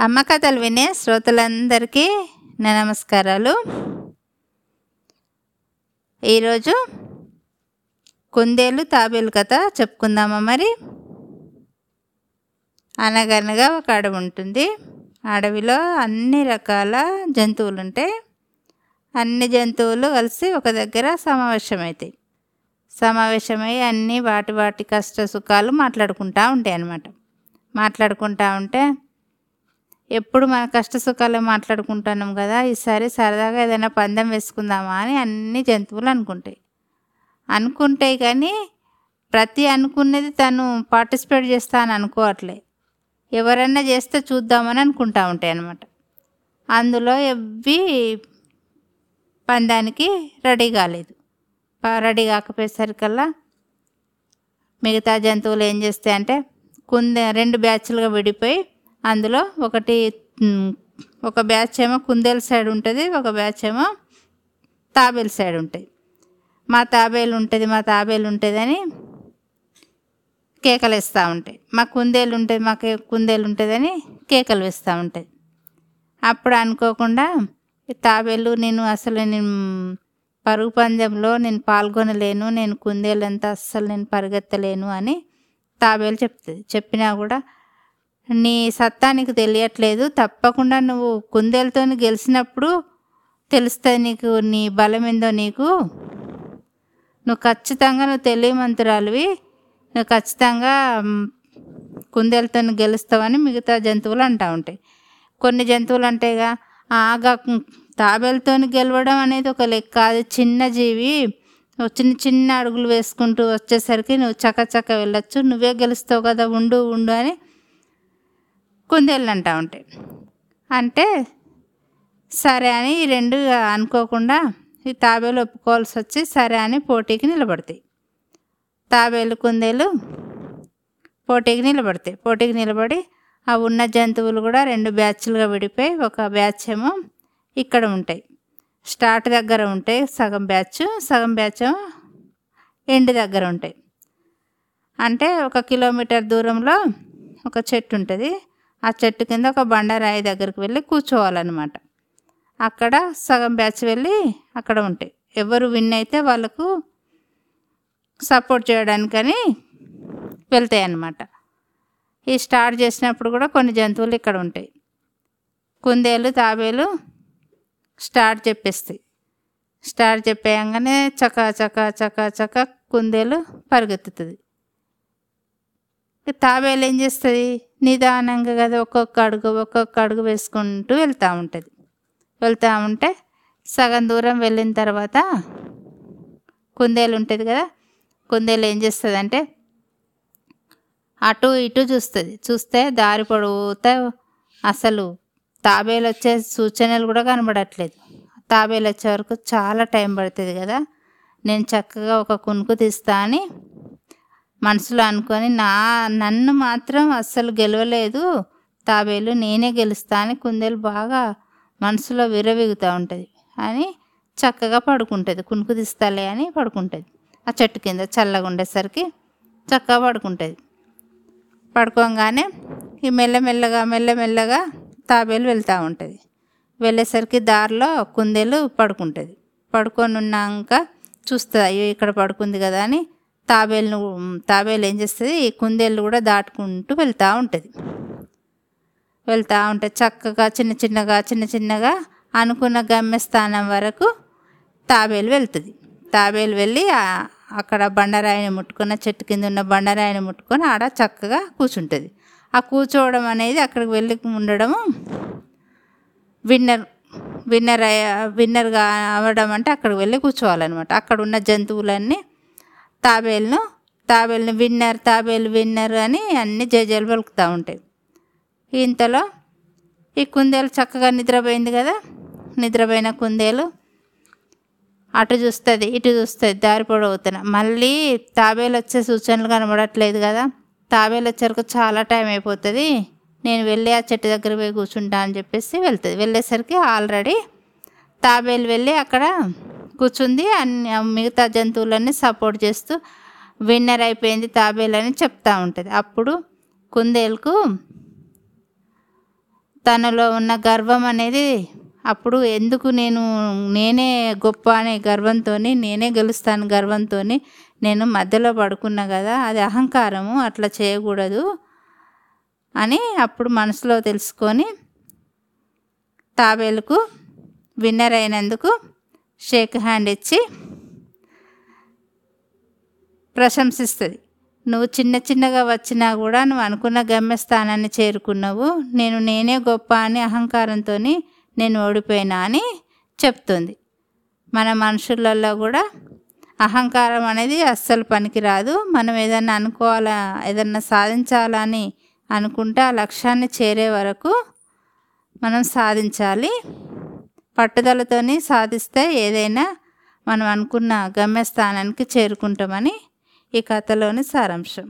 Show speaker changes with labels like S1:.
S1: అమ్మ కథలు వినే శ్రోతలందరికీ నా నమస్కారాలు. ఈరోజు కుందేలు తాబేలు కథ చెప్పుకుందామా మరి? అనగనగా ఒక అడవి ఉంటుంది. అడవిలో అన్ని రకాల జంతువులు ఉంటాయి అన్ని జంతువులు కలిసి ఒక దగ్గర సమావేశమవుతాయి. సమావేశమై అన్నీ వాటి వాటి కష్ట సుఖాలు మాట్లాడుకుంటూ ఉంటాయి అన్నమాట మాట్లాడుకుంటూ ఉంటే ఎప్పుడు మన కష్ట సుఖాలే మాట్లాడుకుంటున్నాం కదా ఈసారి సరదాగా ఏదైనా పందెం వేసుకుందామా అని అన్ని జంతువులు అనుకుంటాయి. అనుకుంటాయి కానీ ప్రతి అనుకున్నది తను పార్టిసిపేట్ చేస్తా అని అనుకోవట్లే. ఎవరన్నా చేస్తే చూద్దామని అనుకుంటా ఉంటాయి అన్నమాట. అందులో ఎవ్వి పందానికి రెడీ కాలేదు. రెడీ కాకపోయేసరికల్లా మిగతా జంతువులు ఏం చేస్తాయి అంటే కుందే రెండు బ్యాచ్లుగా విడిపోయి అందులో ఒకటి ఒక బ్యాచ్ ఏమో కుందేలు సైడ్ ఉంటుంది ఒక బ్యాచ్ ఏమో తాబేలు సైడ్ ఉంటుంది. మా తాబేలు ఉంటుంది మా తాబేలు ఉంటుంది అని కేకలు వేస్తూ ఉంటాయి. మా కుందేలు ఉంటుంది మా కుందేలు ఉంటుందని కేకలు వేస్తూ ఉంటాయి. అప్పుడు అనుకోకుండా తాబేలు నేను అసలు నేను పరుగు పందెంలో నేను పాల్గొనలేను నేను కుందేలంతా అస్సలు నేను పరిగెత్తలేను అని తాబేలు చెప్తుంది. చెప్పినా కూడా నీ సత్తా నీకు తెలియట్లేదు. తప్పకుండా నువ్వు కుందేలతో గెలిచినప్పుడు తెలుస్తుంది నీకు నీ బలం ఏందో నీకు. నువ్వు ఖచ్చితంగా నువ్వు తెలియమంతురాలివి. నువ్వు ఖచ్చితంగా కుందేలతో గెలుస్తావని మిగతా జంతువులు అంటూ ఉంటాయి. కొన్ని జంతువులు అంటేగా ఆగా తాబేలతో గెలవడం అనేది ఒక లెక్క. అది చిన్న జీవి చిన్న చిన్న అడుగులు వేసుకుంటూ వచ్చేసరికి నువ్వు చకచక వెళ్ళొచ్చు. నువ్వే గెలుస్తావు కదా ఉండు ఉండు అని కుందేళ్ళు అంటూ ఉంటాయి. అంటే సరే అని ఈ రెండు అనుకోకుండా ఈ తాబేలు ఒప్పుకోవాల్సి వచ్చి సరే అని పోటీకి నిలబడతాయి. తాబేలు కుందేలు పోటీకి నిలబడతాయి. పోటీకి నిలబడి ఆ ఉన్న జంతువులు కూడా రెండు బ్యాచ్లుగా విడిపోయి ఒక బ్యాచ్ ఏమో ఇక్కడ ఉంటాయి. స్టార్ట్ దగ్గర ఉంటాయి సగం బ్యాచ్ సగం బ్యాచ్ ఏమో ఎండ్ దగ్గర ఉంటాయి. అంటే ఒక కిలోమీటర్ దూరంలో ఒక చెట్టు ఉంటుంది. ఆ చెట్టు కింద ఒక బండరాయి దగ్గరికి వెళ్ళి కూర్చోవాలన్నమాట. అక్కడ సగం బ్యాచ్ వెళ్ళి అక్కడ ఉంటాయి ఎవరు విన్ అయితే వాళ్ళకు సపోర్ట్ చేయడానికని వెళ్తాయి అన్నమాట ఈ స్టార్ట్ చేసినప్పుడు కూడా కొన్ని జంతువులు ఇక్కడ ఉంటాయి. కుందేలు తాబేలు స్టార్ట్ చెప్పేస్తాయి. స్టార్ట్ చెప్పేయంగానే చక చక చక చక కుందేలు పరిగెత్తుతుంది. తాబేలు ఏం చేస్తుంది? నిదానంగా కదా ఒక్కొక్క అడుగు ఒక్కొక్క అడుగు వేసుకుంటూ వెళ్తూ ఉంటుంది. వెళ్తూ ఉంటే సగం దూరం వెళ్ళిన తర్వాత కుందేలు ఉంటుంది కదా కుందేలు ఏం చేస్తుంది అంటే అటు ఇటు చూస్తుంది. చూస్తే దారి పొడుగుతా అసలు తాబేలు వచ్చే సూచనలు కూడా కనబడట్లేదు. తాబేలు వచ్చే వరకు చాలా టైం పడుతుంది కదా నేను చక్కగా ఒక కునుకు తీస్తా అని మనసులో అనుకొని నా నన్ను మాత్రం అస్సలు గెలవలేదు. తాబేలు నేనే గెలుస్తాను అని కుందేలు బాగా మనసులో విరవిగుతూ ఉంటుంది. అని చక్కగా పడుకుంటుంది. కునుకుదిస్తాలే అని పడుకుంటుంది. ఆ చెట్టు కింద చల్లగా ఉండేసరికి చక్కగా పడుకుంటుంది. పడుకోగానే ఈ మెల్లమెల్లగా మెల్లమెల్లగా తాబేలు వెళ్తూ ఉంటుంది. వెళ్ళేసరికి దారిలో కుందేలు పడుకుంటుంది. పడుకొని ఉన్నాక చూస్తుంది అయ్యో ఇక్కడ పడుకుంది కదా అని తాబేలును తాబేలు ఏం చేస్తుంది? ఈ కుందేళ్ళు కూడా దాటుకుంటూ వెళ్తూ ఉంటుంది. వెళ్తూ ఉంటుంది. చక్కగా చిన్న చిన్నగా చిన్న చిన్నగా అనుకున్న గమ్యస్థానం వరకు తాబేలు వెళ్తుంది. తాబేలు వెళ్ళి అక్కడ బండరాయిని ముట్టుకున్న చెట్టు కింద ఉన్న బండరాయిని ముట్టుకొని ఆడ చక్కగా కూర్చుంటుంది. ఆ కూర్చోవడం అనేది అక్కడికి వెళ్ళి ఉండడము విన్నర్ విన్నర్ అయ్య- విన్నర్గా అవ్వడం అంటే అక్కడికి వెళ్ళి కూర్చోవాలన్నమాట. అక్కడ ఉన్న జంతువులన్నీ తాబేలును తాబేలుని విన్నర్ తాబేలు విన్నర్ అని అన్ని జయజలు పలుకుతూ ఉంటాయి. ఇంతలో ఈ కుందేలు చక్కగా నిద్రపోయింది కదా? నిద్రపోయిన కుందేలు అటు చూస్తుంది ఇటు చూస్తుంది దారి పొడవుతున్న. మళ్ళీ తాబేలు వచ్చే సూచనలు కనబడట్లేదు కదా? తాబేలు వచ్చేవరకు చాలా టైం అయిపోతుంది. నేను వెళ్ళి ఆ చెట్టు దగ్గర పోయి కూర్చుంటా అని చెప్పేసి వెళ్తుంది. వెళ్ళేసరికి ఆల్రెడీ తాబేలు వెళ్ళి అక్కడ కూర్చుంది అన్ని మిగతా జంతువులన్నీ సపోర్ట్ చేస్తూ విన్నర్ అయిపోయింది తాబేలని అని చెప్తా ఉంటుంది. అప్పుడు కుందేలుకు తనలో ఉన్న గర్వం అనేది అప్పుడు ఎందుకు నేను నేనే గొప్ప అనే గర్వంతో నేనే గెలుస్తాను గర్వంతో నేను మధ్యలో పడుకున్నా కదా అది అహంకారము అట్లా చేయకూడదు అని అప్పుడు మనసులో తెలుసుకొని తాబేలుకు విన్నర్ అయినందుకు షేక్ హ్యాండ్ ఇచ్చి ప్రశంసిస్తుంది. నువ్వు చిన్న చిన్నగా వచ్చినా కూడా నువ్వు అనుకున్న గమ్యస్థానాన్ని చేరుకున్నావు. నేను నేనే గొప్ప అని అహంకారంతో నేను ఓడిపోయినా అని చెప్తుంది. మన మనుషులలో కూడా అహంకారం అనేది అస్సలు పనికిరాదు. మనం ఏదన్నా అనుకోవాలా ఏదన్నా సాధించాలని అనుకుంటే ఆ లక్ష్యాన్ని చేరే వరకు మనం సాధించాలి. పట్టుదలతోని సాధిస్తే ఏదైనా మనం అనుకున్న గమ్యస్థానానికి చేరుకుంటామని ఈ కథలోని సారాంశం.